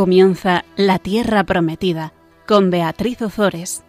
Comienza La Tierra Prometida con Beatriz Ozores.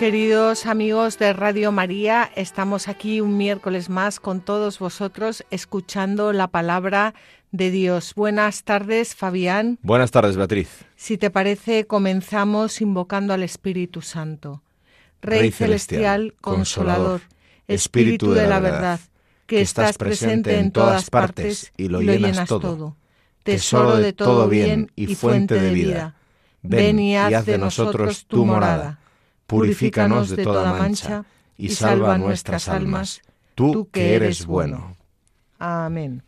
Queridos amigos de Radio María, estamos aquí un miércoles más con todos vosotros escuchando la palabra de Dios. Buenas tardes, Fabián. Buenas tardes, Beatriz. Si te parece, comenzamos invocando al Espíritu Santo. Rey, celestial, consolador, Espíritu de la verdad, que estás presente en todas partes y lo llenas todo. Tesoro de todo bien y fuente de vida. Ven y haz de nosotros tu morada purifícanos de toda mancha, y salva nuestras almas, tú que eres bueno. Amén.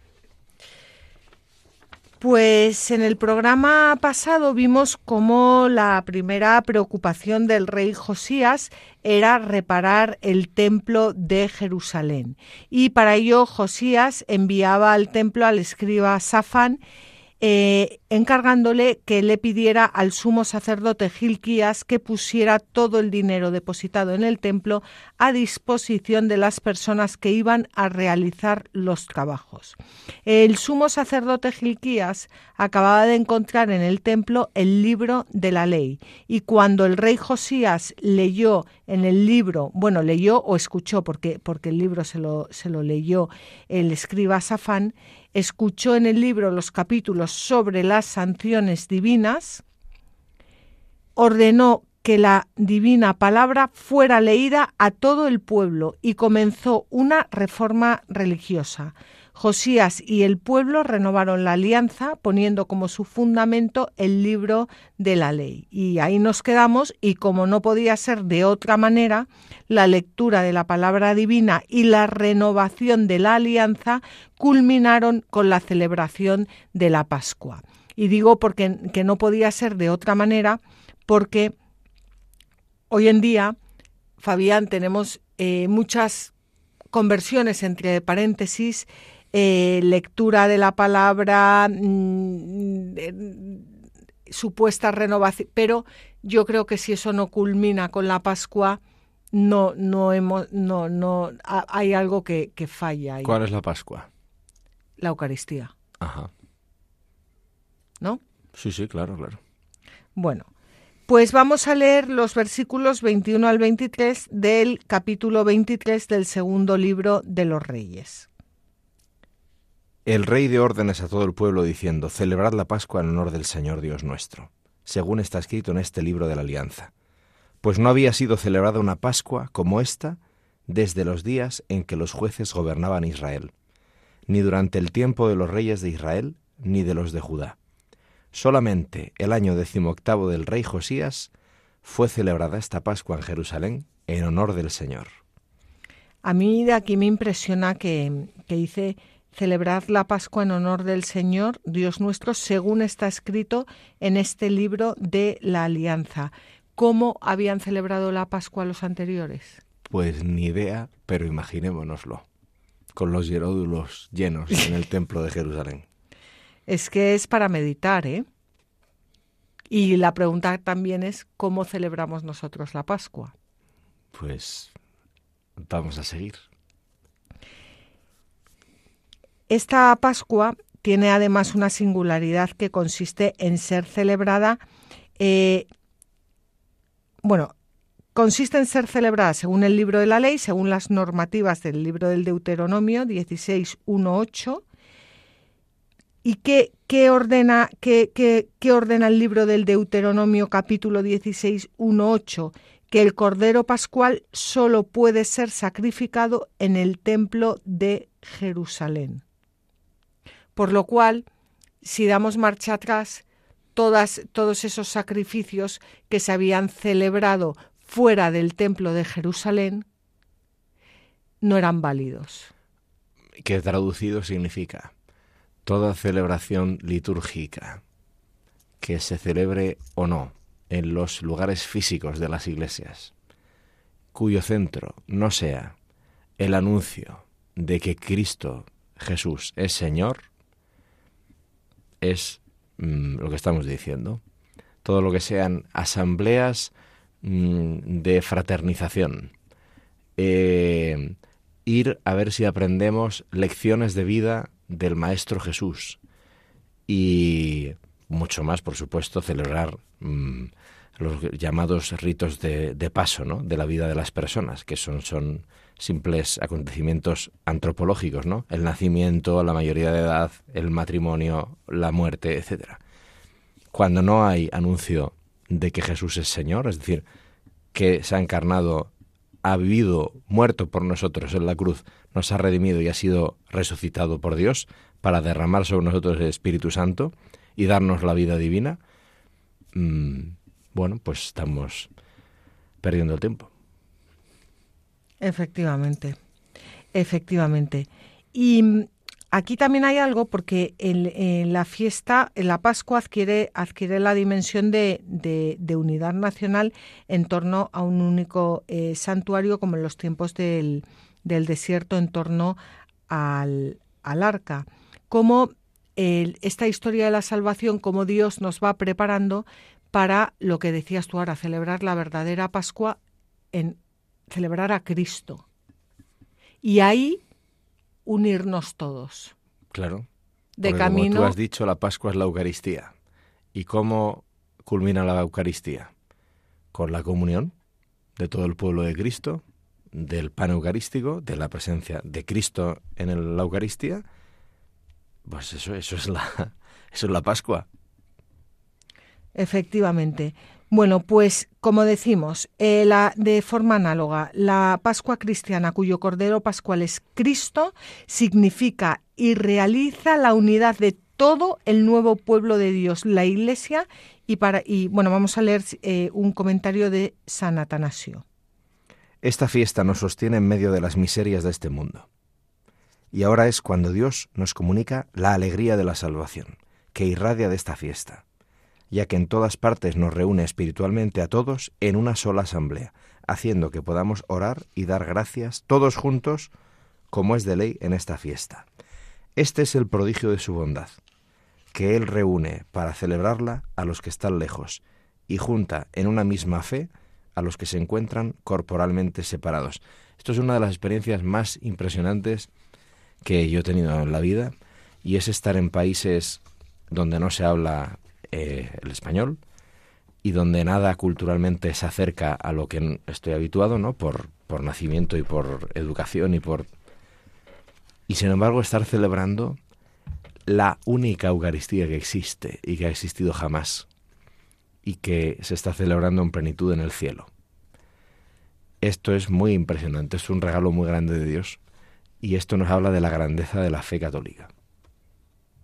Pues en el programa pasado vimos cómo la primera preocupación del rey Josías era reparar el templo de Jerusalén. Y para ello Josías enviaba al templo al escriba Safán eh, encargándole que le pidiera al sumo sacerdote Gilquías que pusiera todo el dinero depositado en el templo a disposición de las personas que iban a realizar los trabajos. El sumo sacerdote Gilquías acababa de encontrar en el templo el libro de la ley y cuando el rey Josías leyó en el libro, bueno, leyó o escuchó porque, porque el libro se lo, se lo leyó el escriba Safán, escuchó en el libro los capítulos sobre las sanciones divinas, ordenó que la divina palabra fuera leída a todo el pueblo y comenzó una reforma religiosa. Josías y el pueblo renovaron la alianza poniendo como su fundamento el libro de la ley. Y ahí nos quedamos y como no podía ser de otra manera, la lectura de la palabra divina y la renovación de la alianza culminaron con la celebración de la Pascua. Y digo porque que no podía ser de otra manera porque hoy en día, Fabián, tenemos eh, muchas conversiones entre paréntesis eh, lectura de la palabra, mm, supuesta renovación, pero yo creo que si eso no culmina con la Pascua, no, no hemos, no, no, hay algo que, que falla. Ahí. ¿Cuál es la Pascua? La Eucaristía. Ajá. ¿No? Sí, sí, claro, claro. Bueno, pues vamos a leer los versículos 21 al 23 del capítulo 23 del segundo libro de los Reyes. El rey de órdenes a todo el pueblo diciendo, celebrad la Pascua en honor del Señor Dios nuestro, según está escrito en este libro de la Alianza. Pues no había sido celebrada una Pascua como esta desde los días en que los jueces gobernaban Israel, ni durante el tiempo de los reyes de Israel, ni de los de Judá. Solamente el año decimoctavo del rey Josías fue celebrada esta Pascua en Jerusalén en honor del Señor. A mí de aquí me impresiona que, que dice celebrad la Pascua en honor del Señor, Dios nuestro, según está escrito en este libro de la Alianza. ¿Cómo habían celebrado la Pascua los anteriores? Pues ni idea, pero imaginémonoslo, con los hieródulos llenos en el templo de Jerusalén. Es que es para meditar, ¿eh? Y la pregunta también es, ¿cómo celebramos nosotros la Pascua? Pues vamos a seguir. Esta Pascua tiene además una singularidad que consiste en ser celebrada, eh, bueno, consiste en ser celebrada según el libro de la ley, según las normativas del libro del Deuteronomio 16.1.8. ¿Y qué, qué ordena, qué, qué, ordena el libro del Deuteronomio capítulo 16.1.8? Que el Cordero Pascual solo puede ser sacrificado en el templo de Jerusalén. Por lo cual, si damos marcha atrás, todos esos sacrificios que se habían celebrado fuera del templo de Jerusalén no eran válidos. Que traducido significa toda celebración litúrgica que se celebre o no en los lugares físicos de las iglesias, cuyo centro no sea el anuncio de que Cristo Jesús es Señor, es mm, lo que estamos diciendo. Todo lo que sean asambleas mm, de fraternización. Eh, ir a ver si aprendemos lecciones de vida del Maestro Jesús. Y mucho más, por supuesto, celebrar mm, los llamados ritos de, paso ¿no? de la vida de las personas, que son, son simples acontecimientos antropológicos, ¿no? El nacimiento, la mayoría de edad, el matrimonio, la muerte, etcétera. Cuando no hay anuncio de que Jesús es Señor, es decir, que se ha encarnado, ha vivido, muerto por nosotros en la cruz, nos ha redimido y ha sido resucitado por Dios para derramar sobre nosotros el Espíritu Santo y darnos la vida divina, mm, bueno, pues estamos perdiendo el tiempo. Efectivamente, efectivamente. Y mm, aquí también hay algo porque en, la fiesta, en la Pascua adquiere, adquiere la dimensión de, de, unidad nacional en torno a un único eh, santuario como en los tiempos del, del desierto en torno al, al arca. Como esta historia de la salvación, como Dios nos va preparando para lo que decías tú ahora, celebrar la verdadera Pascua en celebrar a Cristo. Y ahí unirnos todos. Claro. De camino. Como tú has dicho, la Pascua es la Eucaristía. ¿Y cómo culmina la Eucaristía? Con la comunión de todo el pueblo de Cristo, del pan eucarístico, de la presencia de Cristo en la Eucaristía. Pues eso, eso es la, eso es la Pascua. Efectivamente. Bueno, pues como decimos, eh, la, de forma análoga, la Pascua cristiana, cuyo Cordero Pascual es Cristo, significa y realiza la unidad de todo el nuevo pueblo de Dios, la Iglesia, y para y bueno, vamos a leer eh, un comentario de San Atanasio. Esta fiesta nos sostiene en medio de las miserias de este mundo. Y ahora es cuando Dios nos comunica la alegría de la salvación, que irradia de esta fiesta ya que en todas partes nos reúne espiritualmente a todos en una sola asamblea, haciendo que podamos orar y dar gracias todos juntos, como es de ley en esta fiesta. Este es el prodigio de su bondad, que Él reúne para celebrarla a los que están lejos y junta en una misma fe a los que se encuentran corporalmente separados. Esto es una de las experiencias más impresionantes que yo he tenido en la vida y es estar en países donde no se habla eh, el español y donde nada culturalmente se acerca a lo que estoy habituado, ¿no? Por, por nacimiento y por educación y por... Y sin embargo estar celebrando la única Eucaristía que existe y que ha existido jamás y que se está celebrando en plenitud en el cielo. Esto es muy impresionante, es un regalo muy grande de Dios y esto nos habla de la grandeza de la fe católica.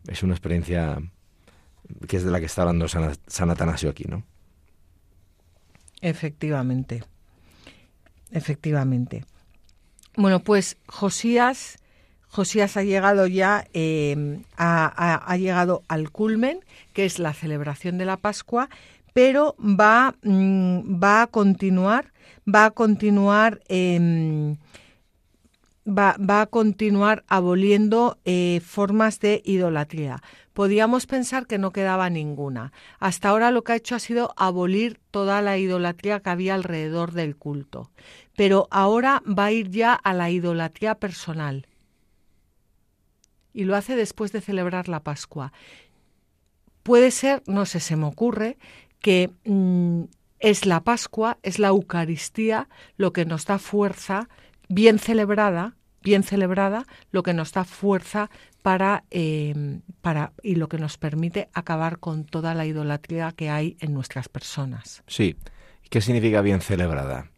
Es una experiencia que es de la que está hablando San, Atanasio aquí, ¿no? Efectivamente, efectivamente. Bueno, pues Josías, Josías ha llegado ya, em, ha, llegado al culmen, que es la celebración de la Pascua, pero va, mm, va a continuar, va a continuar eh, va, a continuar aboliendo eh, formas de idolatría. Podíamos pensar que no quedaba ninguna. Hasta ahora lo que ha hecho ha sido abolir toda la idolatría que había alrededor del culto. Pero ahora va a ir ya a la idolatría personal. Y lo hace después de celebrar la Pascua. Puede ser, no sé, se me ocurre, que mm, es la Pascua, es la Eucaristía lo que nos da fuerza bien celebrada, bien celebrada, lo que nos da fuerza para, em, para y lo que nos permite acabar con toda la idolatría que hay en nuestras personas. Sí. ¿Qué significa bien celebrada?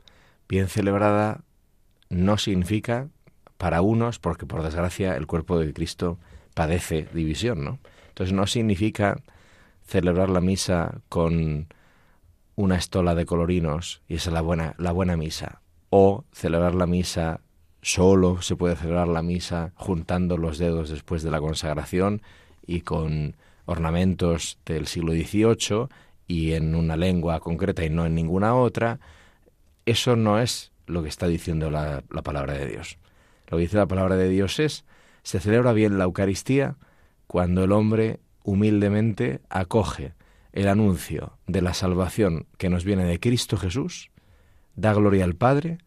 Bien celebrada no significa para unos, porque por desgracia el cuerpo de Cristo padece división, ¿no? Entonces no significa celebrar la misa con una estola de colorinos y esa es la buena, la buena misa o celebrar la misa solo, se puede celebrar la misa juntando los dedos después de la consagración y con ornamentos del siglo XVIII y en una lengua concreta y no en ninguna otra, eso no es lo que está diciendo la, la palabra de Dios. Lo que dice la palabra de Dios es, se celebra bien la Eucaristía cuando el hombre humildemente acoge el anuncio de la salvación que nos viene de Cristo Jesús, da gloria al Padre,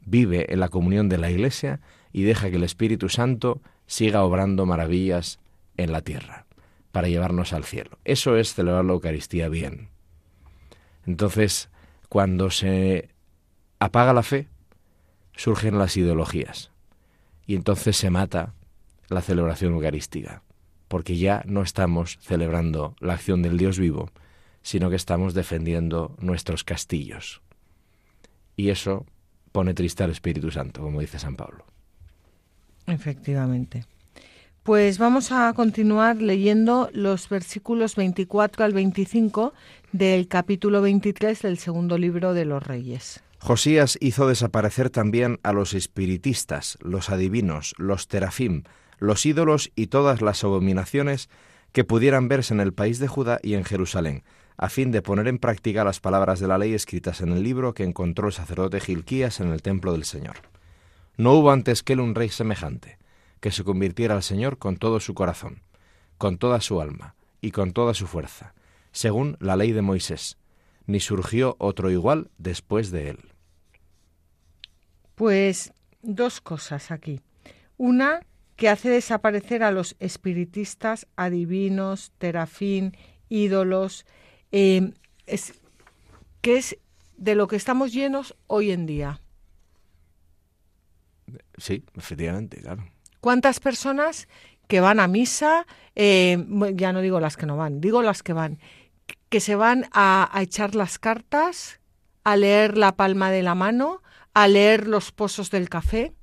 vive en la comunión de la Iglesia y deja que el Espíritu Santo siga obrando maravillas en la tierra para llevarnos al cielo. Eso es celebrar la Eucaristía bien. Entonces, cuando se apaga la fe, surgen las ideologías y entonces se mata la celebración eucarística, porque ya no estamos celebrando la acción del Dios vivo, sino que estamos defendiendo nuestros castillos. Y eso pone triste al Espíritu Santo, como dice San Pablo. Efectivamente. Pues vamos a continuar leyendo los versículos 24 al 25 del capítulo 23 del segundo libro de los Reyes. Josías hizo desaparecer también a los espiritistas, los adivinos, los terafim, los ídolos y todas las abominaciones que pudieran verse en el país de Judá y en Jerusalén, a fin de poner en práctica las palabras de la ley escritas en el libro que encontró el sacerdote Gilquías en el templo del Señor. No hubo antes que él un rey semejante, que se convirtiera al Señor con todo su corazón, con toda su alma y con toda su fuerza, según la ley de Moisés, ni surgió otro igual después de él. Pues dos cosas aquí. Una, que hace desaparecer a los espiritistas, adivinos, terafín, ídolos, eh, es, que es de lo que estamos llenos hoy en día. Sí, efectivamente, claro. ¿Cuántas personas que van a misa, eh, ya no digo las que no van, digo las que van, que se van a, a echar las cartas, a leer la palma de la mano, a leer los pozos del café?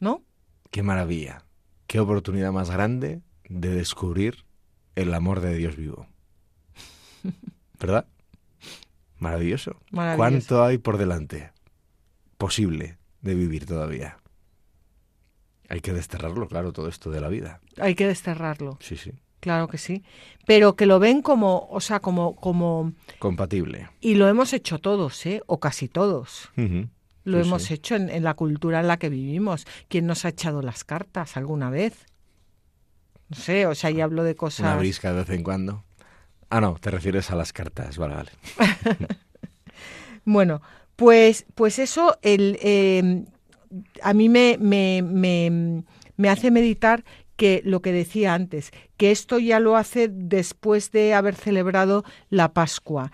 ¿No? Qué maravilla, qué oportunidad más grande de descubrir el amor de Dios vivo. ¿Verdad? Maravilloso. Maravilloso. ¿Cuánto hay por delante? Posible de vivir todavía. Hay que desterrarlo, claro, todo esto de la vida. Hay que desterrarlo. Sí, sí. Claro que sí. Pero que lo ven como, o sea, como, como. Compatible. Y lo hemos hecho todos, ¿eh? O casi todos. Lo Sí, hemos sí. hecho en, en la cultura en la que vivimos. ¿Quién nos ha echado las cartas alguna vez? No sé, o sea, ya hablo de Una cosas. brisca de vez en cuando. Ah, no, te refieres a las cartas. Vale, vale. Bueno, pues, pues eso el, eh, a mí me, me, me, me hace meditar que lo que decía antes, que esto ya lo hace después de haber celebrado la Pascua.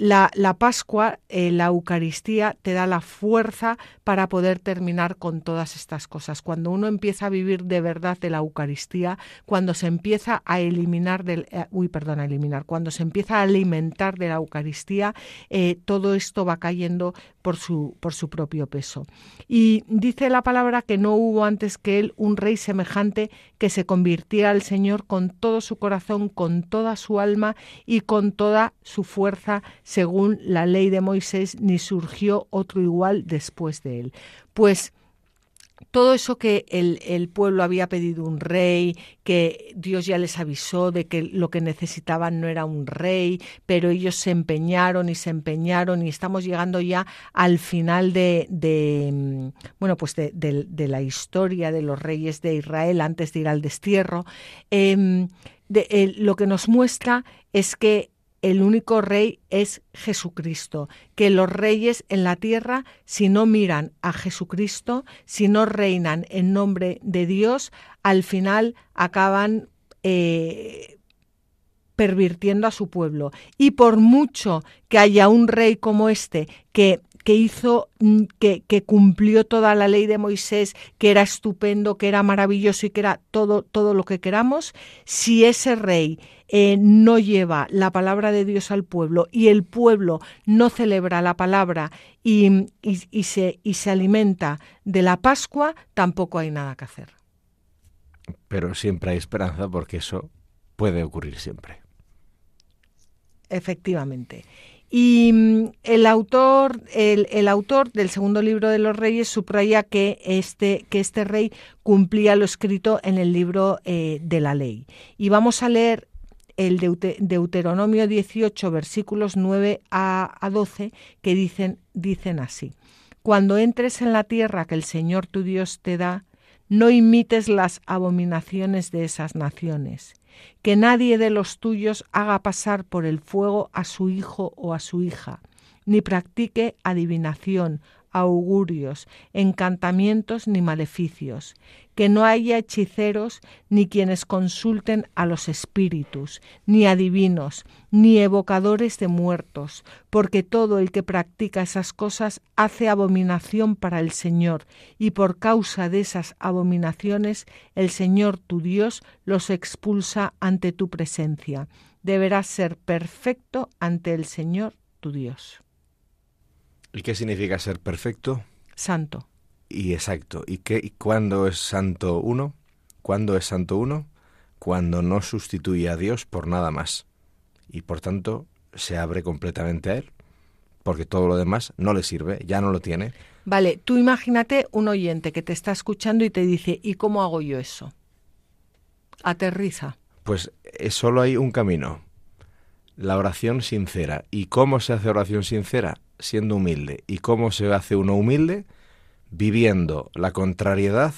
La, la Pascua, eh, la Eucaristía, te da la fuerza para poder terminar con todas estas cosas. Cuando uno empieza a vivir de verdad de la Eucaristía, cuando se empieza a eliminar del, eh, uy, perdón, a eliminar, cuando se empieza a alimentar de la Eucaristía, eh, todo esto va cayendo por su, por su propio peso. Y dice la palabra que no hubo antes que él un rey semejante que se convirtiera al Señor con todo su corazón, con toda su alma y con toda su fuerza, según la ley de Moisés, ni surgió otro igual después de él. Pues todo eso que el, pueblo había pedido un rey, que Dios ya les avisó de que lo que necesitaban no era un rey, pero ellos se empeñaron y se empeñaron y estamos llegando ya al final de, de bueno, pues de, la historia de los reyes de Israel antes de ir al destierro. Eh, lo que nos muestra es que el único rey es Jesucristo, que los reyes en la tierra, si no miran a Jesucristo, si no reinan en nombre de Dios, al final acaban eh, pervirtiendo a su pueblo. Y por mucho que haya un rey como este que que hizo, que, que, cumplió toda la ley de Moisés, que era estupendo, que era maravilloso y que era todo, todo lo que queramos, si ese rey eh, no lleva la palabra de Dios al pueblo y el pueblo no celebra la palabra y, y, y, se, y se alimenta de la Pascua, tampoco hay nada que hacer. Pero siempre hay esperanza porque eso puede ocurrir siempre. Efectivamente. Y mm, el autor, el, el, autor del segundo libro de los reyes subraya que este, que este rey cumplía lo escrito en el libro eh, de la ley. Y vamos a leer el Deute, Deuteronomio 18, versículos 9 a, a 12, que dicen, dicen así. Cuando entres en la tierra que el Señor tu Dios te da, no imites las abominaciones de esas naciones. Que nadie de los tuyos haga pasar por el fuego a su hijo o a su hija, ni practique adivinación, augurios, encantamientos ni maleficios, que no haya hechiceros ni quienes consulten a los espíritus, ni adivinos, ni evocadores de muertos, porque todo el que practica esas cosas hace abominación para el Señor, y por causa de esas abominaciones el Señor tu Dios los expulsa ante tu presencia. Deberás ser perfecto ante el Señor tu Dios. ¿Y qué significa ser perfecto? Santo. Y exacto. ¿Y, qué, y cuándo es santo uno? ¿Cuándo es santo uno? Cuando no sustituye a Dios por nada más. Y por tanto se abre completamente a Él. Porque todo lo demás no le sirve, ya no lo tiene. Vale, tú imagínate un oyente que te está escuchando y te dice, ¿y cómo hago yo eso? Aterriza. Pues eh, solo hay un camino. La oración sincera. ¿Y cómo se hace oración sincera? Siendo humilde. ¿Y cómo se hace uno humilde? viviendo la contrariedad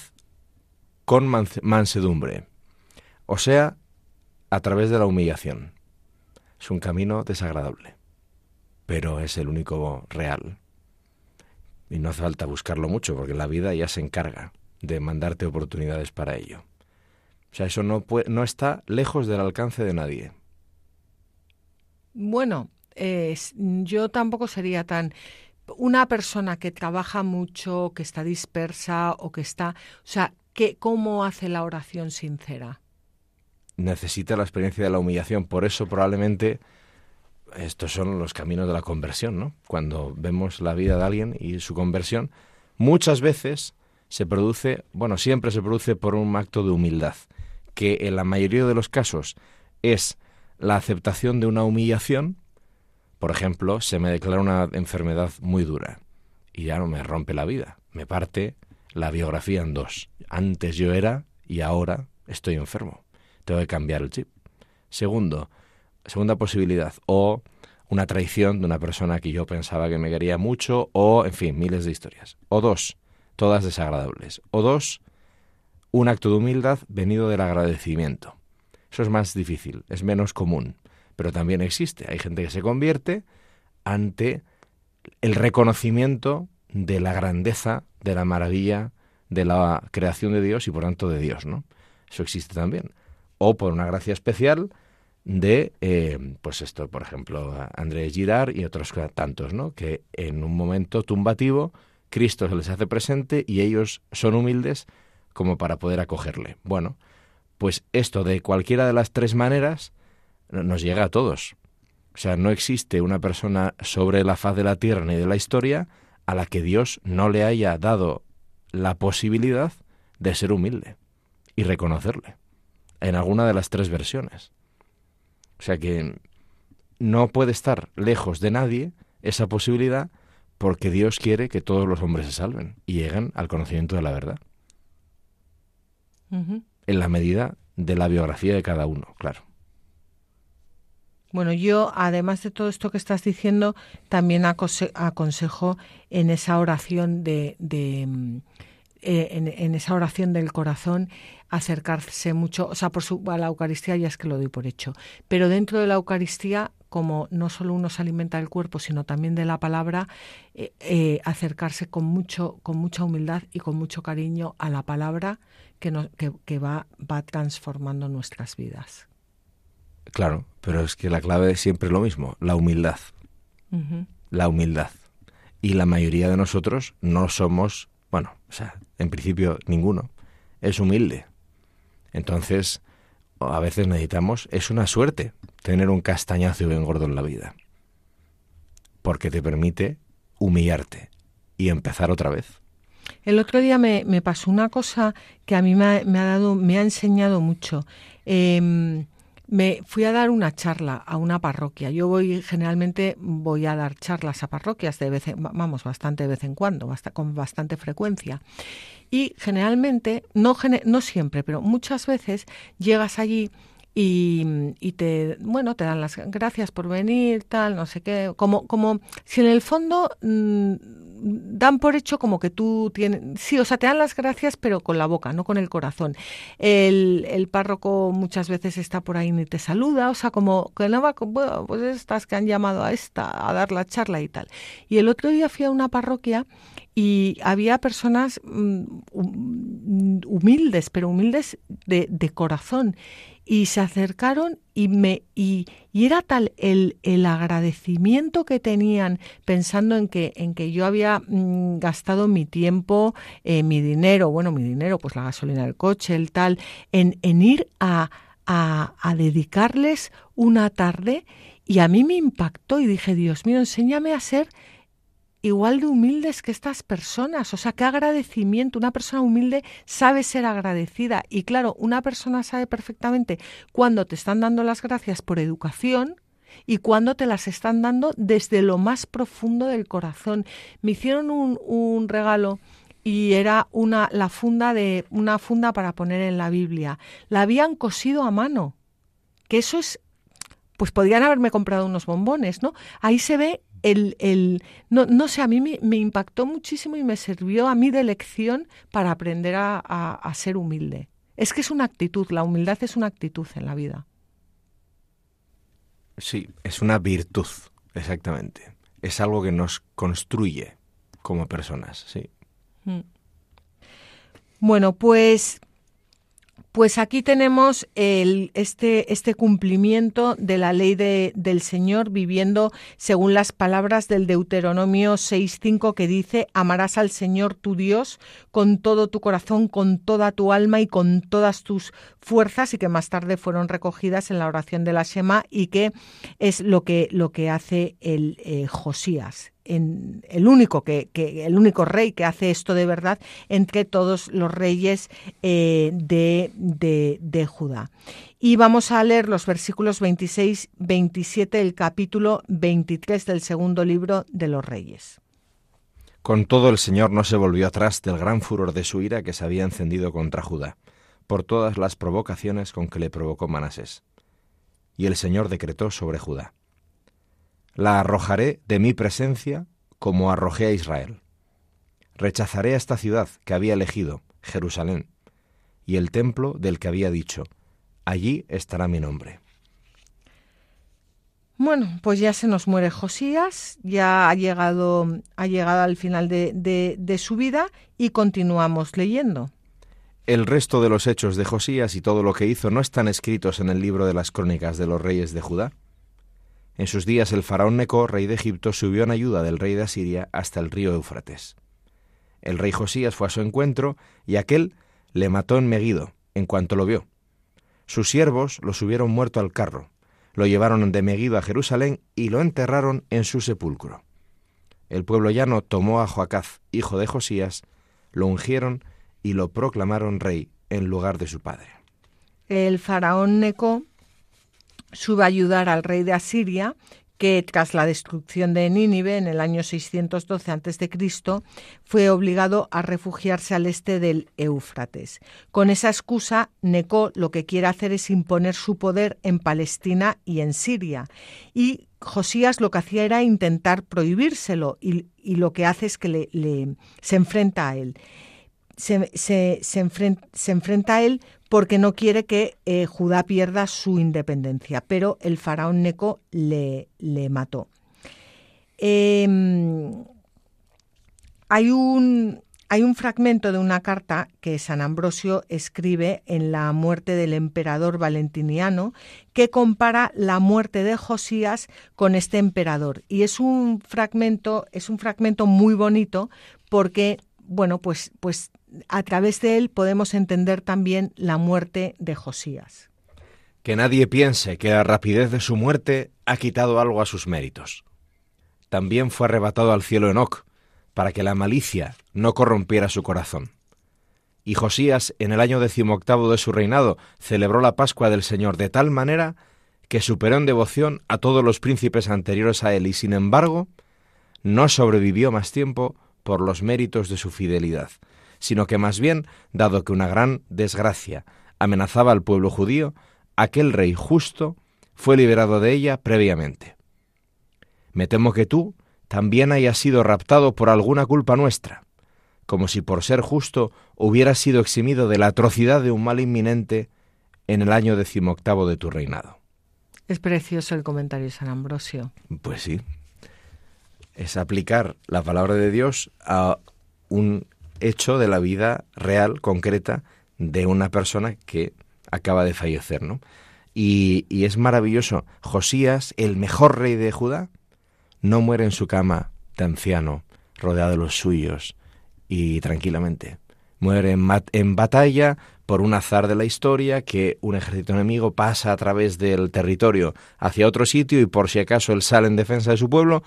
con mansedumbre, o sea, a través de la humillación. Es un camino desagradable, pero es el único real. Y no hace falta buscarlo mucho, porque la vida ya se encarga de mandarte oportunidades para ello. O sea, eso no, no está lejos del alcance de nadie. Bueno, yo tampoco sería tan una persona que trabaja mucho, que está dispersa o que está, o sea, ¿qué, ¿cómo hace la oración sincera? Necesita la experiencia de la humillación, por eso probablemente estos son los caminos de la conversión, ¿no? Cuando vemos la vida de alguien y su conversión, muchas veces se produce, bueno, siempre se produce por un acto de humildad, que en la mayoría de los casos es la aceptación de una humillación por ejemplo, se me declara una enfermedad muy dura y ya no me rompe la vida, me parte la biografía en dos. Antes yo era y ahora estoy enfermo. Tengo que cambiar el chip. Segundo, segunda posibilidad, o una traición de una persona que yo pensaba que me quería mucho, o, en fin, miles de historias. O dos, todas desagradables. O dos, un acto de humildad venido del agradecimiento. Eso es más difícil, es menos común pero también existe. Hay gente que se convierte ante el reconocimiento de la grandeza, de la maravilla, de la creación de Dios y por tanto de Dios, ¿no? Eso existe también. O por una gracia especial de, eh, pues esto, por ejemplo, Andrés Girard y otros tantos, ¿no? Que en un momento tumbativo Cristo se les hace presente y ellos son humildes como para poder acogerle. Bueno, pues esto de cualquiera de las tres maneras nos llega a todos. O sea, no existe una persona sobre la faz de la tierra ni de la historia a la que Dios no le haya dado la posibilidad de ser humilde y reconocerle en alguna de las tres versiones. O sea que no puede estar lejos de nadie esa posibilidad porque Dios quiere que todos los hombres se salven y lleguen al conocimiento de la verdad. En la medida de la biografía de cada uno, claro. Bueno, yo, además de todo esto que estás diciendo, también aconsejo en esa oración de, mm, eh, en, esa oración del corazón acercarse mucho, o sea, por su, a la Eucaristía ya es que lo doy por hecho, pero dentro de la Eucaristía, como no solo uno se alimenta del cuerpo, sino también de la palabra, eh, eh, acercarse con mucho, con mucha humildad y con mucho cariño a la palabra que, que, va, va transformando nuestras vidas. Claro, pero es que la clave es siempre lo mismo, la humildad. La humildad. Y la mayoría de nosotros no somos, bueno, o sea, en principio ninguno, es humilde. Entonces, a veces necesitamos, es una suerte tener un castañazo bien gordo en la vida. Porque te permite humillarte y empezar otra vez. El otro día me, pasó una cosa que a mí me ha, dado, me ha enseñado mucho. Em, me fui a dar una charla a una parroquia. Yo voy generalmente voy a dar charlas a parroquias de vez en, vamos bastante de vez en cuando, con bastante frecuencia. Y generalmente, no, no siempre, pero muchas veces llegas allí y, y, te bueno te dan las gracias por venir tal no sé qué como como si en el fondo mm, dan por hecho como que tú tienes, sí, o sea, te dan las gracias, pero con la boca, no con el corazón. El, el párroco muchas veces está por ahí ni te saluda, o sea, como que no va, bueno, pues estas que han llamado a esta a dar la charla y tal. Y el otro día fui a una parroquia y había personas mm, humildes, pero humildes de, de corazón y se acercaron y me y, y era tal el, el, agradecimiento que tenían pensando en que en que yo había mm, gastado mi tiempo eh, mi dinero bueno mi dinero pues la gasolina del coche el tal en, en ir a, a, a dedicarles una tarde y a mí me impactó y dije Dios mío enséñame a ser igual de humildes que estas personas. O sea, qué agradecimiento. Una persona humilde sabe ser agradecida. Y claro, una persona sabe perfectamente cuando te están dando las gracias por educación y cuando te las están dando desde lo más profundo del corazón. Me hicieron un, un regalo y era una la funda de una funda para poner en la Biblia. La habían cosido a mano. Que eso es pues podrían haberme comprado unos bombones, ¿no? Ahí se ve el, el no, no, sé, a mí me, me, impactó muchísimo y me sirvió a mí de lección para aprender a, a, a ser humilde. Es que es una actitud, la humildad es una actitud en la vida. Sí, es una virtud, exactamente. Es algo que nos construye como personas, sí. Mm. Bueno, pues pues aquí tenemos el, este, este cumplimiento de la ley de, del Señor viviendo según las palabras del Deuteronomio 6.5 que dice, amarás al Señor tu Dios con todo tu corazón, con toda tu alma y con todas tus fuerzas y que más tarde fueron recogidas en la oración de la Shema y que es lo que, lo que hace el eh, Josías el único que, el único rey que hace esto de verdad entre todos los reyes eh, de, de, de, Judá. Y vamos a leer los versículos 26, 27 del capítulo 23 del segundo libro de los reyes. Con todo el Señor no se volvió atrás del gran furor de su ira que se había encendido contra Judá, por todas las provocaciones con que le provocó Manasés. Y el Señor decretó sobre Judá la arrojaré de mi presencia como arrojé a Israel. Rechazaré a esta ciudad que había elegido, Jerusalén, y el templo del que había dicho, allí estará mi nombre. Bueno, pues ya se nos muere Josías, ya ha llegado, ha llegado al final de, de, de su vida y continuamos leyendo. El resto de los hechos de Josías y todo lo que hizo no están escritos en el libro de las crónicas de los reyes de Judá. En sus días el faraón Neco, rey de Egipto, subió en ayuda del rey de Asiria hasta el río Éufrates. El rey Josías fue a su encuentro y aquel le mató en Megido, en cuanto lo vio. Sus siervos lo subieron muerto al carro, lo llevaron de Megido a Jerusalén y lo enterraron en su sepulcro. El pueblo llano tomó a Joacaz, hijo de Josías, lo ungieron y lo proclamaron rey en lugar de su padre. El faraón Neco ayudar al rey de Asiria, que tras la destrucción de Nínive en el año 612 a.C., fue obligado a refugiarse al este del Éufrates. Con esa excusa, Neco lo que quiere hacer es imponer su poder en Palestina y en Siria. Y Josías lo que hacía era intentar prohibírselo y, lo que hace es que le, se enfrenta a él. Se enfrenta a él porque no quiere que eh, Judá pierda su independencia, pero el faraón Neco le, le mató. Eh, hay, un, hay un fragmento de una carta que San Ambrosio escribe en la muerte del emperador Valentiniano que compara la muerte de Josías con este emperador y es un fragmento es un fragmento muy bonito porque bueno pues pues a través de él podemos entender también la muerte de Josías. Que nadie piense que la rapidez de su muerte ha quitado algo a sus méritos. También fue arrebatado al cielo Enoc, para que la malicia no corrompiera su corazón. Y Josías, en el año decimoctavo de su reinado, celebró la Pascua del Señor de tal manera que superó en devoción a todos los príncipes anteriores a él y, sin embargo, no sobrevivió más tiempo por los méritos de su fidelidad, sino que más bien, dado que una gran desgracia amenazaba al pueblo judío, aquel rey justo fue liberado de ella previamente. Me temo que tú también haya sido raptado por alguna culpa nuestra, como si por ser justo hubiera sido eximido de la atrocidad de un mal inminente en el año decimoctavo de tu reinado. Es precioso el comentario de San Ambrosio. Pues sí. Es aplicar la palabra de Dios a un hecho de la vida real, concreta, de una persona que acaba de fallecer, ¿no? Y, es maravilloso. Josías, el mejor rey de Judá, no muere en su cama de anciano, rodeado de los suyos y tranquilamente. Muere en, en batalla por un azar de la historia que un ejército enemigo pasa a través del territorio hacia otro sitio y por si acaso él sale en defensa de su pueblo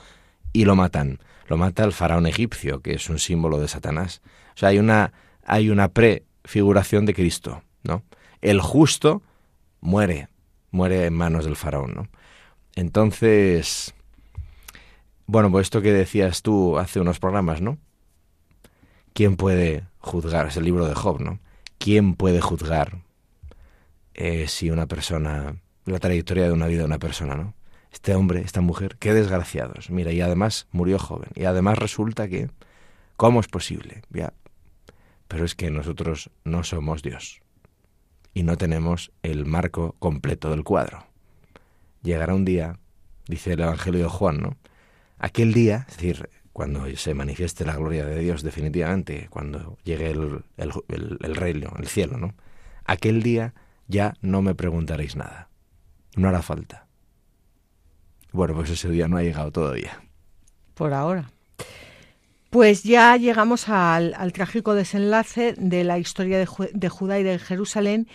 y lo matan. Lo mata el faraón egipcio, que es un símbolo de Satanás. O sea, hay una, hay una prefiguración de Cristo, ¿no? El justo muere, muere en manos del faraón, ¿no? Entonces, bueno, pues esto que decías tú hace unos programas, ¿no? ¿Quién puede juzgar? Es el libro de Job, ¿no? ¿Quién puede juzgar eh, si una persona, la trayectoria de una vida de una persona, ¿no? Este hombre, esta mujer, qué desgraciados. Mira, y además murió joven. Y además resulta que, ¿cómo es posible? Ya. Pero es que nosotros no somos Dios. Y no tenemos el marco completo del cuadro. Llegará un día, dice el Evangelio de Juan, ¿no? Aquel día, es decir, cuando se manifieste la gloria de Dios definitivamente, cuando llegue el, el, el, el, reino, el cielo, ¿no? Aquel día ya no me preguntaréis nada. No hará falta. Bueno, pues ese día no ha llegado todavía. Por ahora. Pues ya llegamos al, trágico desenlace de la historia de, de Judá y de Jerusalén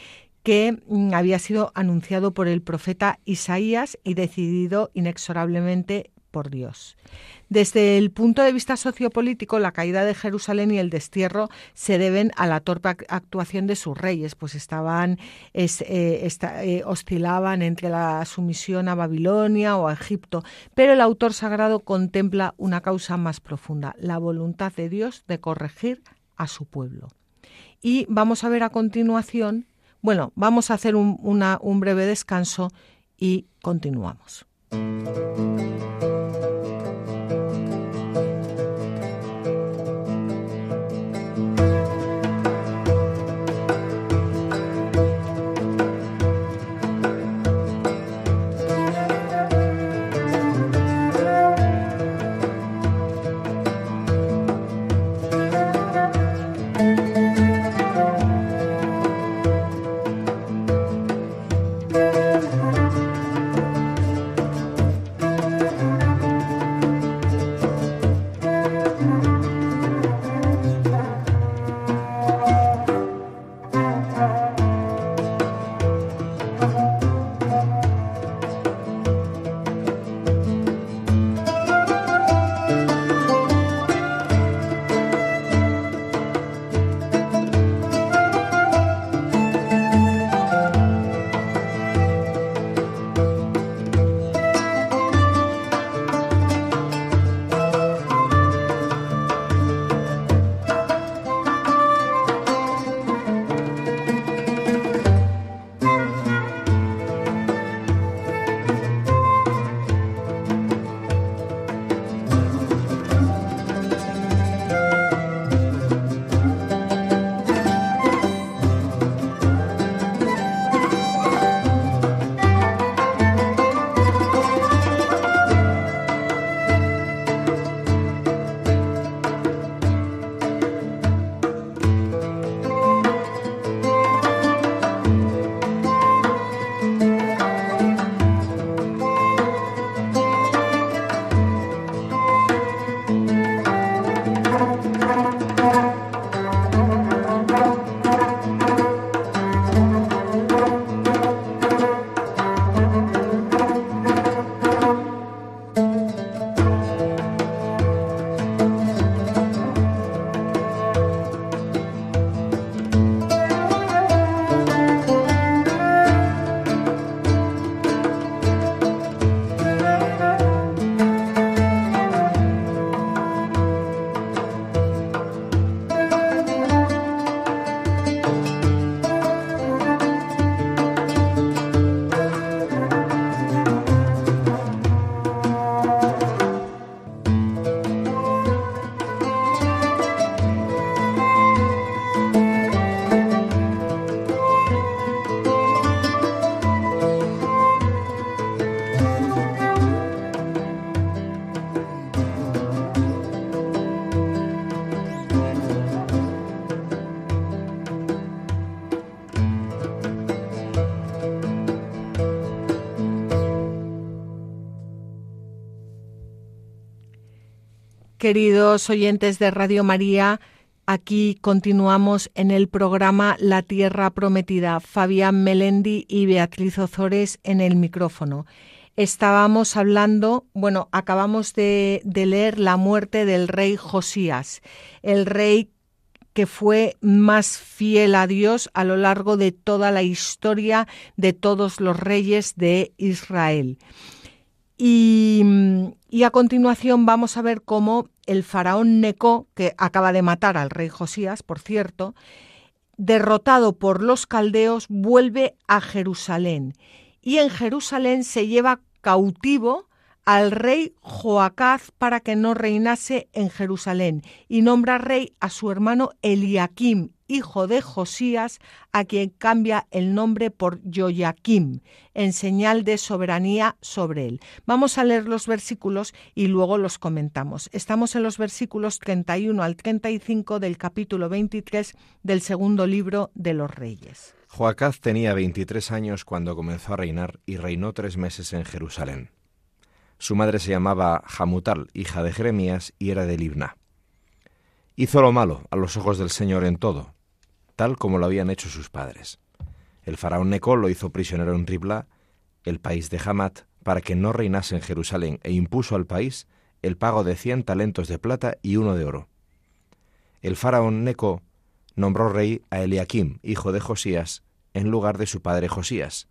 que mm, había sido anunciado por el profeta Isaías y decidido inexorablemente por Dios. Desde el punto de vista sociopolítico, la caída de Jerusalén y el destierro se deben a la torpe actuación de sus reyes, pues estaban es, eh, eh, oscilaban entre la sumisión a Babilonia o a Egipto, pero el autor sagrado contempla una causa más profunda, la voluntad de Dios de corregir a su pueblo. Y vamos a ver a continuación, bueno, vamos a hacer un breve descanso y continuamos. Queridos oyentes de Radio María, aquí continuamos en el programa La Tierra Prometida. Fabián Melendi y Beatriz Ozores en el micrófono. Estábamos hablando, bueno, acabamos de, de leer la muerte del rey Josías, el rey que fue más fiel a Dios a lo largo de toda la historia de todos los reyes de Israel. Y, a continuación vamos a ver cómo el faraón Neco, que acaba de matar al rey Josías, por cierto, derrotado por los caldeos, vuelve a Jerusalén. Y en Jerusalén se lleva cautivo al rey Joacaz para que no reinase en Jerusalén y nombra rey a su hermano Eliakim, hijo de Josías, a quien cambia el nombre por Joaquim, en señal de soberanía sobre él. Vamos a leer los versículos y luego los comentamos. Estamos en los versículos 31 al 35 del capítulo 23 del segundo libro de los Reyes. Joacaz tenía 23 años cuando comenzó a reinar y reinó tres meses en Jerusalén. Su madre se llamaba Jamutal, hija de Jeremías, y era de Libna. Hizo lo malo a los ojos del Señor en todo, tal como lo habían hecho sus padres. El faraón Neco lo hizo prisionero en Ribla, el país de Hamat, para que no reinase en Jerusalén, e impuso al país el pago de cien talentos de plata y uno de oro. El faraón Neco nombró rey a Eliakim, hijo de Josías, en lugar de su padre Josías,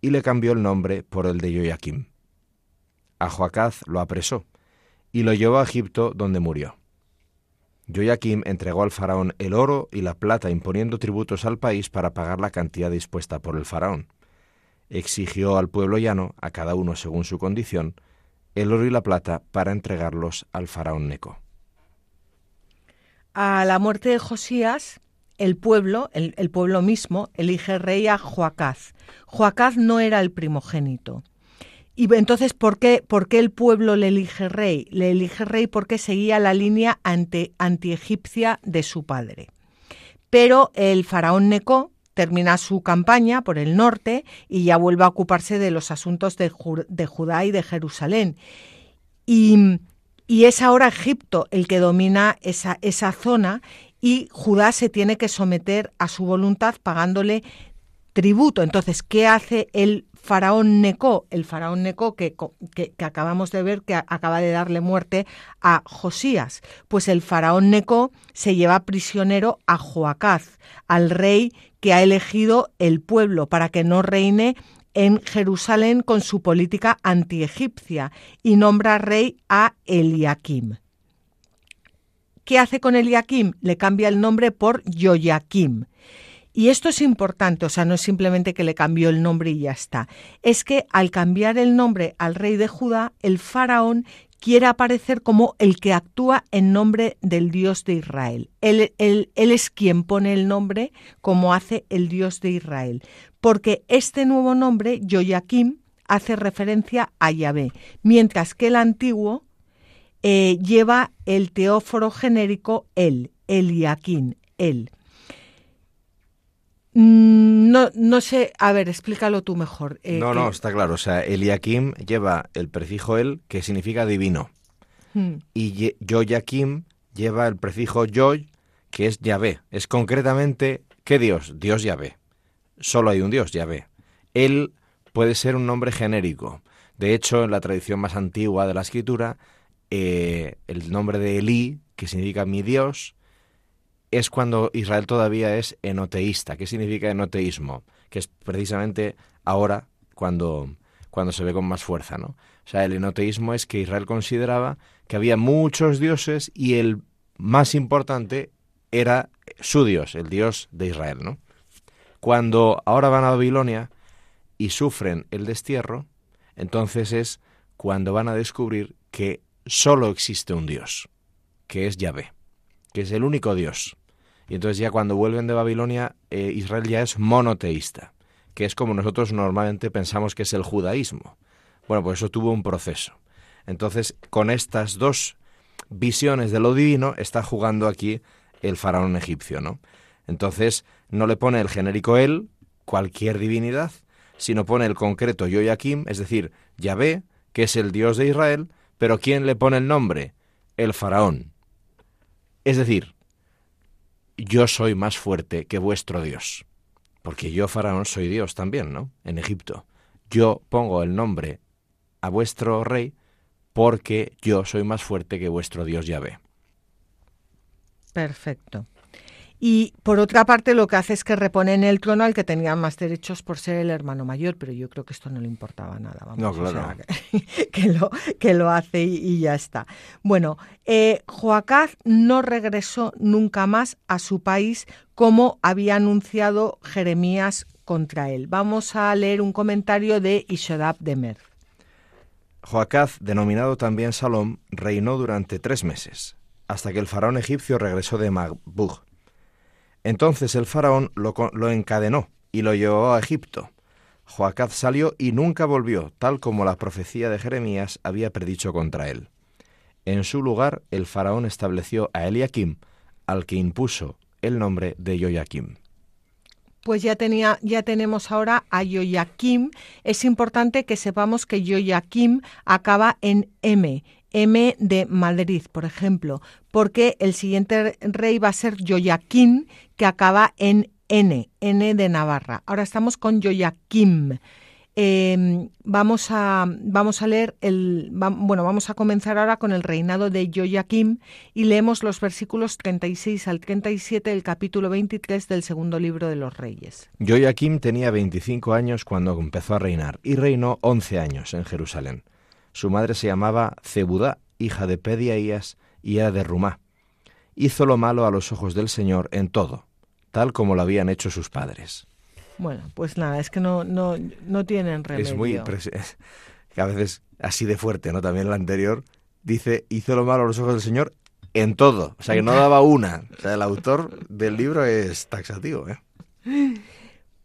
y le cambió el nombre por el de Joaquim a Joacaz lo apresó y lo llevó a Egipto donde murió. Joaquim entregó al faraón el oro y la plata imponiendo tributos al país para pagar la cantidad dispuesta por el faraón. Exigió al pueblo llano, a cada uno según su condición, el oro y la plata para entregarlos al faraón Neco. A la muerte de Josías, el pueblo, el, el pueblo mismo, elige rey a Joacaz. Joacaz no era el primogénito. Entonces, ¿por qué, ¿por qué el pueblo le elige rey? Le elige rey porque seguía la línea anti, antiegipcia de su padre. Pero el faraón Neco termina su campaña por el norte y ya vuelve a ocuparse de los asuntos de, de Judá y de Jerusalén. Y, y, es ahora Egipto el que domina esa, esa zona y Judá se tiene que someter a su voluntad pagándole tributo. Entonces, ¿qué hace el faraón Neco, el faraón Neco que, que, acabamos de ver que acaba de darle muerte a Josías. Pues el faraón Neco se lleva prisionero a Joacaz, al rey que ha elegido el pueblo para que no reine en Jerusalén con su política antiegipcia y nombra rey a Eliakim. ¿Qué hace con Eliakim? Le cambia el nombre por Joaquim. Y esto es importante, o sea, no es simplemente que le cambió el nombre y ya está. Es que al cambiar el nombre al rey de Judá, el faraón quiere aparecer como el que actúa en nombre del Dios de Israel. Él, es quien pone el nombre como hace el Dios de Israel. Porque este nuevo nombre, Joaquim, hace referencia a Yahvé, mientras que el antiguo eh, lleva el teóforo genérico él, Eliakim, él. Mm, no, no sé, a ver, explícalo tú mejor. Eh, no, no, está claro. O sea, Eliakim lleva el prefijo el, que significa divino. Hmm. Y Joaquim lleva el prefijo Yoy, que es Yahvé. Es concretamente, ¿qué Dios? Dios Yahvé. Solo hay un Dios, Yahvé. Él puede ser un nombre genérico. De hecho, en la tradición más antigua de la escritura, eh, el nombre de Elí, que significa mi Dios, es cuando Israel todavía es enoteísta. ¿Qué significa enoteísmo? Que es precisamente ahora cuando, cuando se ve con más fuerza, ¿no? O sea, el enoteísmo es que Israel consideraba que había muchos dioses y el más importante era su Dios, el Dios de Israel, ¿no? Cuando ahora van a Babilonia y sufren el destierro, entonces es cuando van a descubrir que solo existe un Dios, que es Yahvé, que es el único Dios. Y entonces ya cuando vuelven de Babilonia, eh, Israel ya es monoteísta, que es como nosotros normalmente pensamos que es el judaísmo. Bueno, pues eso tuvo un proceso. Entonces, con estas dos visiones de lo divino, está jugando aquí el faraón egipcio, ¿no? Entonces, no le pone el genérico él, cualquier divinidad, sino pone el concreto Yoyakim, es decir, Yahvé, que es el Dios de Israel, pero ¿quién le pone el nombre? el faraón. Es decir, yo soy más fuerte que vuestro Dios. Porque yo, faraón, soy Dios también, ¿no? En Egipto. Yo pongo el nombre a vuestro rey porque yo soy más fuerte que vuestro Dios Yahvé. Perfecto. Y por otra parte lo que hace es que repone en el trono al que tenía más derechos por ser el hermano mayor, pero yo creo que esto no le importaba nada. Vamos, no, claro. que, lo, que lo hace y, ya está. Bueno, eh, Joacaz no regresó nunca más a su país como había anunciado Jeremías contra él. Vamos a leer un comentario de Ishodab de Mer. Joacaz, denominado también Salom, reinó durante tres meses, hasta que el faraón egipcio regresó de Magbug entonces el faraón lo, encadenó y lo llevó a Egipto. Joacaz salió y nunca volvió, tal como la profecía de Jeremías había predicho contra él. En su lugar, el faraón estableció a Eliakim, al que impuso el nombre de Yoyakim. Pues ya, tenemos ahora a Yoyakim. Es importante que sepamos que Yoyakim acaba en M M de Madrid, por ejemplo, porque el siguiente rey va a ser Yoyaquín, que acaba en N, N de Navarra. Ahora estamos con Yoyaquim. Em, vamos, a, vamos a leer el bueno, vamos a comenzar ahora con el reinado de Yoyaquim y leemos los versículos 36 al 37 del capítulo 23 del segundo libro de los Reyes. Yoyaquim tenía 25 años cuando empezó a reinar y reinó 11 años en Jerusalén. Su madre se llamaba Zebudá, hija de Pediaías, y era de Rumá. Hizo lo malo a los ojos del Señor en todo, tal como lo habían hecho sus padres. Bueno, pues nada, es que no, no, no tienen remedio. Es muy... a veces así de fuerte, ¿no? También el anterior dice, hizo lo malo a los ojos del Señor en todo. O sea, que no daba una. O sea, el autor del libro es taxativo, ¿eh?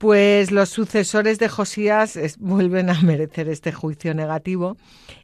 Pues los sucesores de Josías vuelven a merecer este juicio negativo.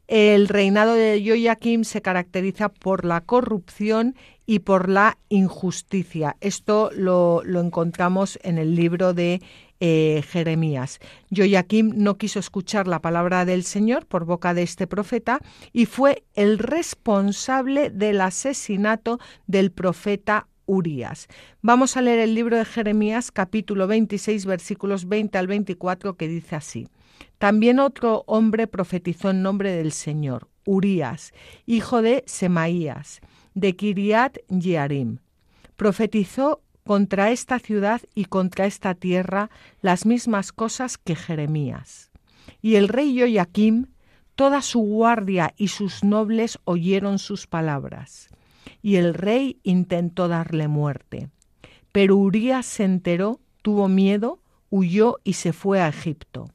El reinado de Joaquim se caracteriza por la corrupción y por la injusticia. Esto lo, encontramos en el libro de eh, Jeremías. Joaquim no quiso escuchar la palabra del Señor por boca de este profeta y fue el responsable del asesinato del profeta Urias. Vamos a leer el libro de Jeremías capítulo 26 versículos 20 al 24 que dice así. También otro hombre profetizó en nombre del Señor, Urías, hijo de Semaías, de Kiriat Yearim. Profetizó contra esta ciudad y contra esta tierra las mismas cosas que Jeremías. Y el rey Joaquim, toda su guardia y sus nobles oyeron sus palabras y el rey intentó darle muerte. Pero Urías se enteró, tuvo miedo, huyó y se fue a Egipto.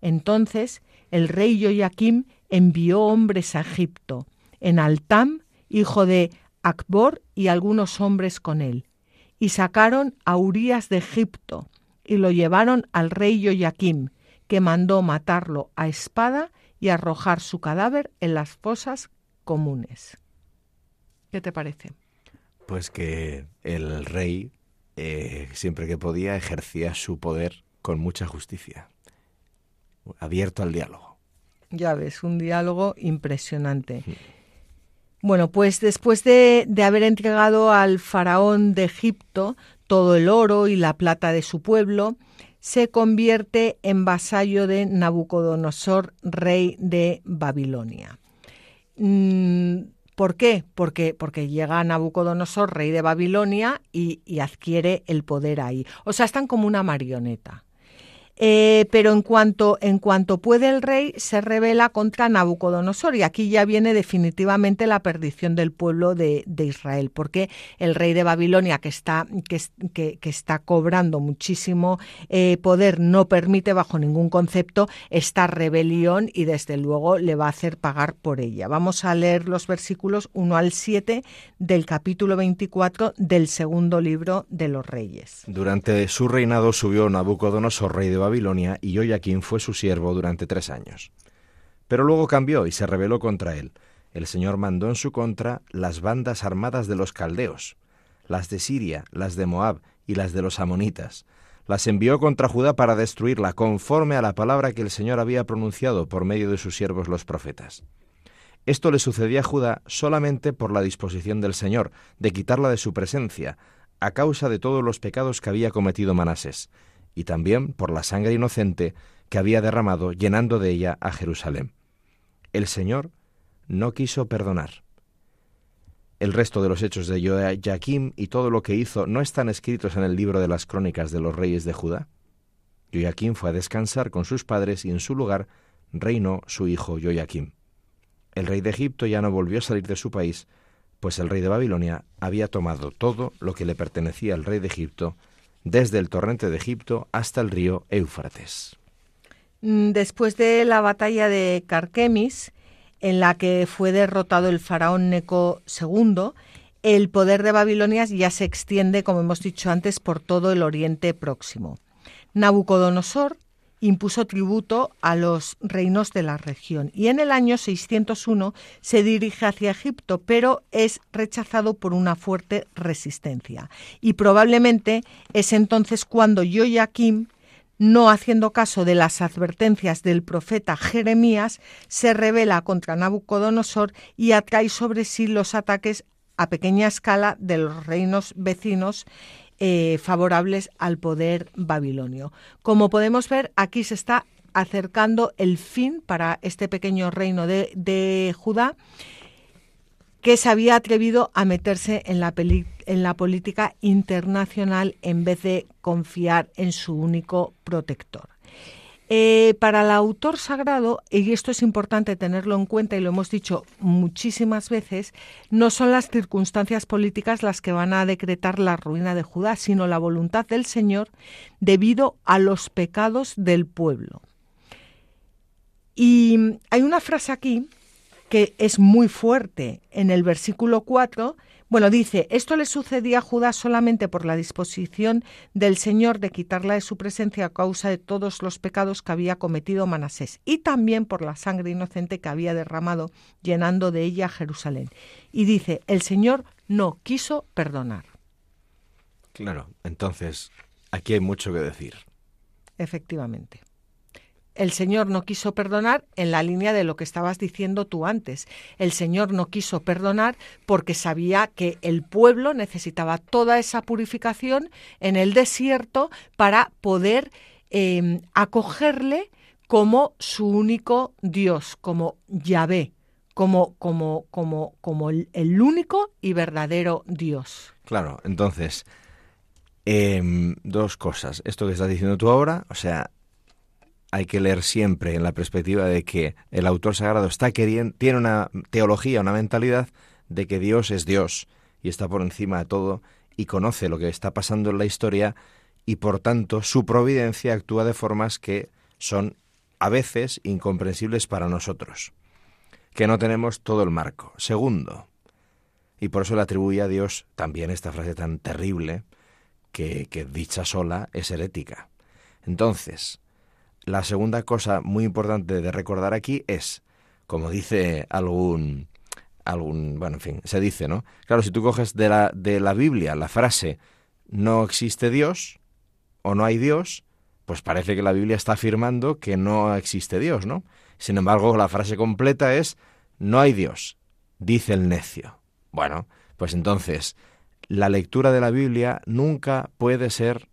Entonces el rey Joaquim envió hombres a Egipto, en Altam, hijo de Acbor, y algunos hombres con él, y sacaron a Urías de Egipto, y lo llevaron al rey Joaquim, que mandó matarlo a espada y arrojar su cadáver en las fosas comunes. ¿Qué te parece? Pues que el rey, eh, siempre que podía, ejercía su poder con mucha justicia, abierto al diálogo. Ya ves, un diálogo impresionante. Bueno, pues después de, de, haber entregado al faraón de Egipto todo el oro y la plata de su pueblo, se convierte en vasallo de Nabucodonosor, rey de Babilonia. Mm, ¿Por qué? Porque, porque llega Nabucodonosor, rey de Babilonia, y, y adquiere el poder ahí. O sea, están como una marioneta. Eh, pero en cuanto, en cuanto puede el rey, se revela contra Nabucodonosor. Y aquí ya viene definitivamente la perdición del pueblo de, Israel, porque el rey de Babilonia, que está, que, que, está cobrando muchísimo eh, poder, no permite bajo ningún concepto esta rebelión y desde luego le va a hacer pagar por ella. Vamos a leer los versículos 1 al 7 del capítulo 24 del segundo libro de los reyes. Durante su reinado subió Nabucodonosor, rey de Babilonia, y Joaquín fue su siervo durante tres años. Pero luego cambió y se rebeló contra él. El Señor mandó en su contra las bandas armadas de los caldeos, las de Siria, las de Moab y las de los amonitas. Las envió contra Judá para destruirla, conforme a la palabra que el Señor había pronunciado por medio de sus siervos los profetas. Esto le sucedía a Judá solamente por la disposición del Señor, de quitarla de su presencia, a causa de todos los pecados que había cometido Manasés, y también por la sangre inocente que había derramado llenando de ella a Jerusalén. El Señor no quiso perdonar. El resto de los hechos de Joaquim y todo lo que hizo no están escritos en el libro de las crónicas de los reyes de Judá. Joaquim fue a descansar con sus padres y en su lugar reinó su hijo Joaquim. El rey de Egipto ya no volvió a salir de su país, pues el rey de Babilonia había tomado todo lo que le pertenecía al rey de Egipto, desde el torrente de Egipto hasta el río Éufrates. Mm, después de la batalla de Carquemis, en la que fue derrotado el faraón Neco II, el poder de Babilonia ya se extiende, como hemos dicho antes, por todo el Oriente Próximo. Nabucodonosor impuso tributo a los reinos de la región y en el año 601 se dirige hacia Egipto, pero es rechazado por una fuerte resistencia. Y probablemente es entonces cuando Joaquim, no haciendo caso de las advertencias del profeta Jeremías, se revela contra Nabucodonosor y atrae sobre sí los ataques a pequeña escala de los reinos vecinos eh, favorables al poder babilonio. Como podemos ver, aquí se está acercando el fin para este pequeño reino de, Judá que se había atrevido a meterse en la, en la política internacional en vez de confiar en su único protector. Eh, para el autor sagrado, y esto es importante tenerlo en cuenta y lo hemos dicho muchísimas veces, no son las circunstancias políticas las que van a decretar la ruina de Judá, sino la voluntad del Señor debido a los pecados del pueblo. Y hay una frase aquí que es muy fuerte en el versículo 4 bueno, dice, esto le sucedía a Judá solamente por la disposición del Señor de quitarla de su presencia a causa de todos los pecados que había cometido Manasés y también por la sangre inocente que había derramado llenando de ella Jerusalén. Y dice, el Señor no quiso perdonar. Claro, entonces aquí hay mucho que decir. Efectivamente el Señor no quiso perdonar en la línea de lo que estabas diciendo tú antes. El Señor no quiso perdonar porque sabía que el pueblo necesitaba toda esa purificación en el desierto para poder em, acogerle como su único Dios, como Yahvé, como, como, como, como el, único y verdadero Dios. Claro, entonces, em, dos cosas. Esto que estás diciendo tú ahora, o sea, hay que leer siempre en la perspectiva de que el autor sagrado está queriendo, tiene una teología, una mentalidad de que Dios es Dios y está por encima de todo y conoce lo que está pasando en la historia y por tanto su providencia actúa de formas que son a veces incomprensibles para nosotros, que no tenemos todo el marco. Segundo, y por eso le atribuye a Dios también esta frase tan terrible que, que dicha sola es herética. Entonces, la segunda cosa muy importante de recordar aquí es, como dice algún, algún, bueno, en fin, se dice, ¿no? Claro, si tú coges de la, de la Biblia la frase no existe Dios o no hay Dios, pues parece que la Biblia está afirmando que no existe Dios, ¿no? Sin embargo, la frase completa es no hay Dios, dice el necio. Bueno, pues entonces, la lectura de la Biblia nunca puede ser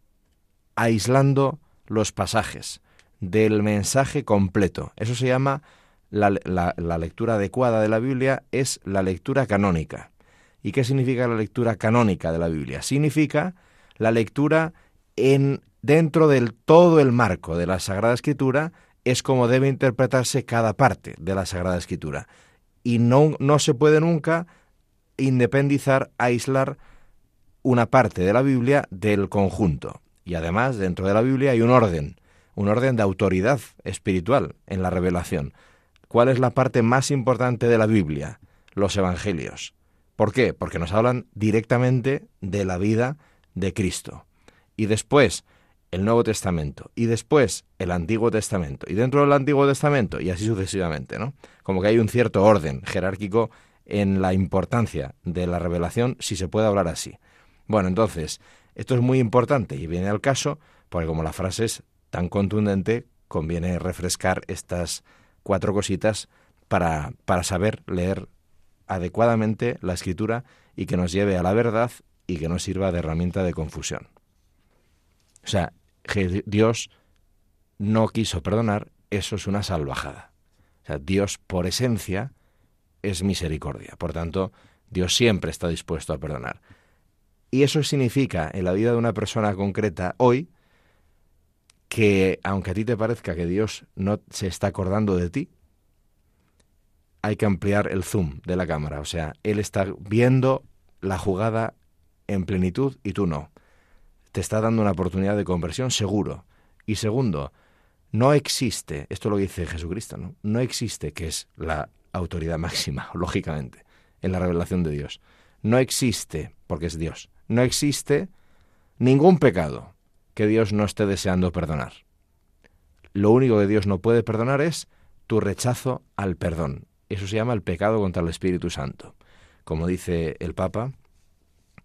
aislando los pasajes del mensaje completo. Eso se llama la, lectura adecuada de la Biblia, es la lectura canónica. ¿Y qué significa la lectura canónica de la Biblia? Significa la lectura en dentro del todo el marco de la Sagrada Escritura es como debe interpretarse cada parte de la Sagrada Escritura. Y no, no se puede nunca independizar, aislar una parte de la Biblia del conjunto. Y además, dentro de la Biblia hay un orden un orden de autoridad espiritual en la revelación. ¿Cuál es la parte más importante de la Biblia? Los Evangelios. ¿Por qué? Porque nos hablan directamente de la vida de Cristo. Y después el Nuevo Testamento. Y después el Antiguo Testamento. Y dentro del Antiguo Testamento. Y así sucesivamente, ¿no? Como que hay un cierto orden jerárquico en la importancia de la revelación, si se puede hablar así. Bueno, entonces, esto es muy importante y viene al caso, porque como la frase es tan contundente, conviene refrescar estas cuatro cositas para, para saber leer adecuadamente la escritura y que nos lleve a la verdad y que no sirva de herramienta de confusión. O sea, que Dios no quiso perdonar, eso es una salvajada. O sea, Dios por esencia es misericordia. Por tanto, Dios siempre está dispuesto a perdonar. Y eso significa en la vida de una persona concreta hoy que aunque a ti te parezca que Dios no se está acordando de ti, hay que ampliar el zoom de la cámara. O sea, Él está viendo la jugada en plenitud y tú no. Te está dando una oportunidad de conversión seguro. Y segundo, no existe, esto lo dice Jesucristo, ¿no? No existe, que es la autoridad máxima, lógicamente, en la revelación de Dios. No existe, porque es Dios, no existe ningún pecado que Dios no esté deseando perdonar. Lo único que Dios no puede perdonar es tu rechazo al perdón. Eso se llama el pecado contra el Espíritu Santo. Como dice el Papa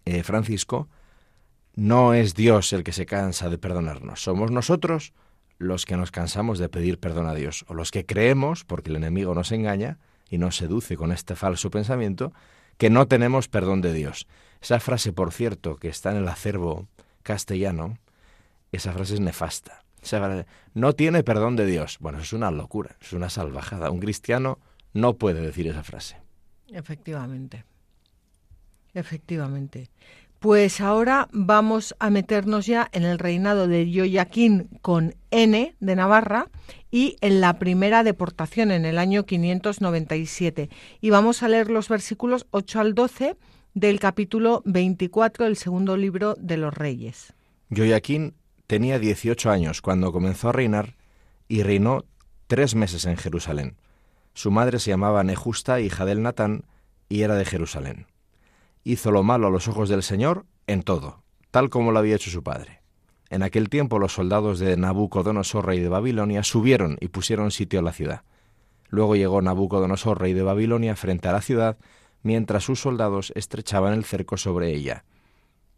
eh, Francisco, no es Dios el que se cansa de perdonarnos, somos nosotros los que nos cansamos de pedir perdón a Dios, o los que creemos, porque el enemigo nos engaña y nos seduce con este falso pensamiento, que no tenemos perdón de Dios. Esa frase, por cierto, que está en el acervo castellano, esa frase es nefasta. no tiene perdón de Dios. Bueno, es una locura, es una salvajada. Un cristiano no puede decir esa frase. Efectivamente. Efectivamente. Pues ahora vamos a meternos ya en el reinado de Yoyaquín con N de Navarra y en la primera deportación en el año 597. Y vamos a leer los versículos 8 al 12 del capítulo 24 del segundo libro de los Reyes. Yoyaquín tenía 18 años cuando comenzó a reinar y reinó tres meses en Jerusalén. Su madre se llamaba Nejusta, hija del Natán, y era de Jerusalén hizo lo malo a los ojos del Señor en todo, tal como lo había hecho su padre. En aquel tiempo los soldados de Nabucodonosor, rey de Babilonia, subieron y pusieron sitio a la ciudad. Luego llegó Nabucodonosor, rey de Babilonia, frente a la ciudad, mientras sus soldados estrechaban el cerco sobre ella.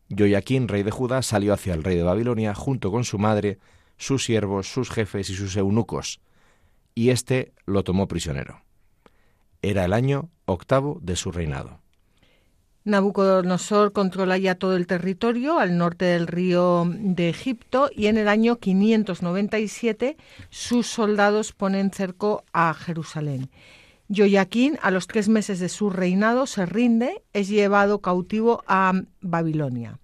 Joaquín, rey de Judá, salió hacia el rey de Babilonia junto con su madre, sus siervos, sus jefes y sus eunucos, y éste lo tomó prisionero. Era el año octavo de su reinado. Nabucodonosor controla ya todo el territorio al norte del río de Egipto y en el año 597 sus soldados ponen cerco a Jerusalén. Joaquín, a los tres meses de su reinado, se rinde, es llevado cautivo a Babilonia.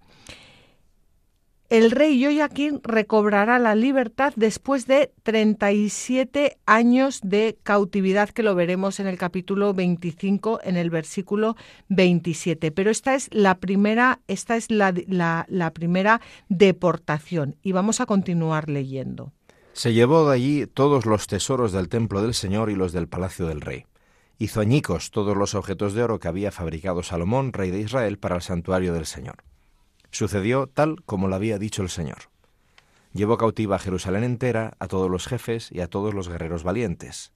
El rey Joaquín recobrará la libertad después de 37 años de cautividad, que lo veremos en el capítulo 25, en el versículo 27. Pero esta es la primera, esta es la, la primera deportación y vamos a continuar leyendo. Se llevó de allí todos los tesoros del templo del Señor y los del palacio del rey. Hizo añicos todos los objetos de oro que había fabricado Salomón, rey de Israel, para el santuario del Señor. Sucedió tal como lo había dicho el Señor. Llevó cautiva a Jerusalén entera, a todos los jefes y a todos los guerreros valientes.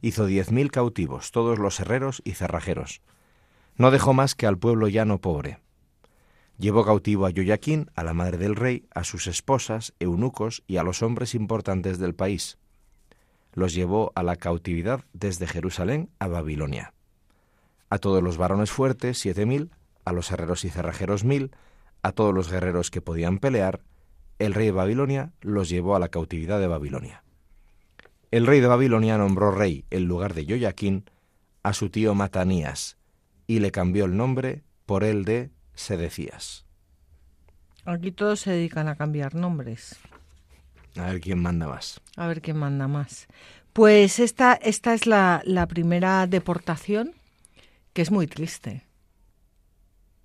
Hizo diez mil cautivos, todos los herreros y cerrajeros. No dejó más que al pueblo llano pobre. Llevó cautivo a Yoyaquín, a la madre del rey, a sus esposas, eunucos y a los hombres importantes del país. Los llevó a la cautividad desde Jerusalén a Babilonia. A todos los varones fuertes, siete mil, a los herreros y cerrajeros mil, a todos los guerreros que podían pelear, el rey de Babilonia los llevó a la cautividad de Babilonia. El rey de Babilonia nombró rey en lugar de Joaquín a su tío Matanías y le cambió el nombre por el de Sedecías. Aquí todos se dedican a cambiar nombres. A ver quién manda más. A ver quién manda más. Pues esta, esta es la, la primera deportación, que es muy triste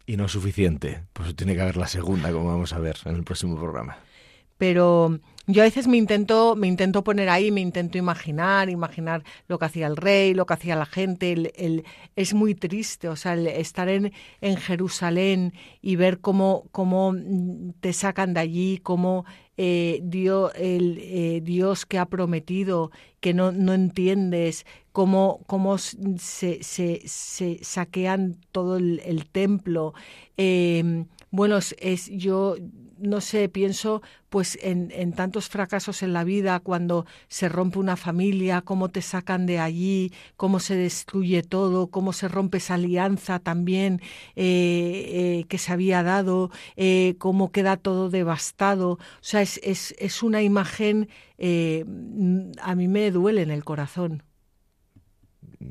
y no es suficiente. Pues tiene que haber la segunda, como vamos a ver en el próximo programa. Pero yo a veces me intento, me intento poner ahí, me intento imaginar, imaginar lo que hacía el rey, lo que hacía la gente. El, es muy triste, o sea, estar en, en, Jerusalén y ver cómo, cómo te sacan de allí, cómo eh, Dios, el, eh, Dios que ha prometido, que no, no entiendes, cómo, cómo se, se, se, saquean todo el, templo. Em, Bueno, es, yo no sé, pienso pues en, en, tantos fracasos en la vida, cuando se rompe una familia, cómo te sacan de allí, cómo se destruye todo, cómo se rompe esa alianza también eh, eh, que se había dado, eh, cómo queda todo devastado. O sea, es, es, es una imagen, a mí me duele en el corazón.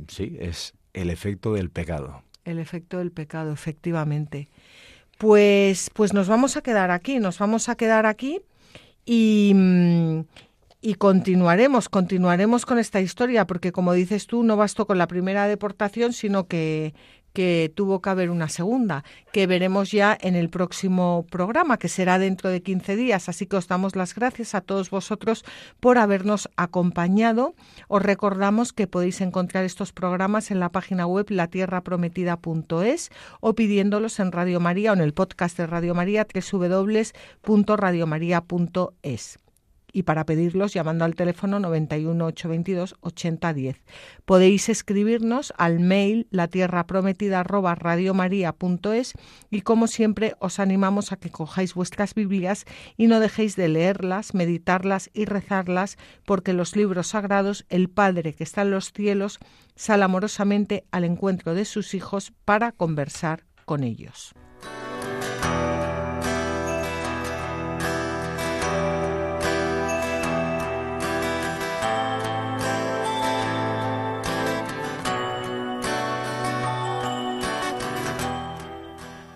Sí, es el efecto del pecado. El efecto del pecado, efectivamente. Pues, pues nos vamos a quedar aquí, nos vamos a quedar aquí y, mm, y continuaremos, continuaremos con esta historia, porque como dices tú, no bastó con la primera deportación, sino que, que tuvo que haber una segunda, que veremos ya en el próximo programa, que será dentro de 15 días. Así que os damos las gracias a todos vosotros por habernos acompañado. Os recordamos que podéis encontrar estos programas en la página web latierraprometida.es o pidiéndolos en Radio María o en el podcast de Radio María www.radiomaria.es y para pedirlos llamando al teléfono 91 822 8010. Podéis escribirnos al mail latierraprometida@radiomaria.es y como siempre os animamos a que cojáis vuestras Biblias y no dejéis de leerlas, meditarlas y rezarlas porque los libros sagrados el Padre que está en los cielos sale amorosamente al encuentro de sus hijos para conversar con ellos.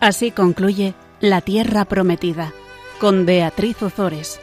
Así concluye La Tierra Prometida con Beatriz Ozores.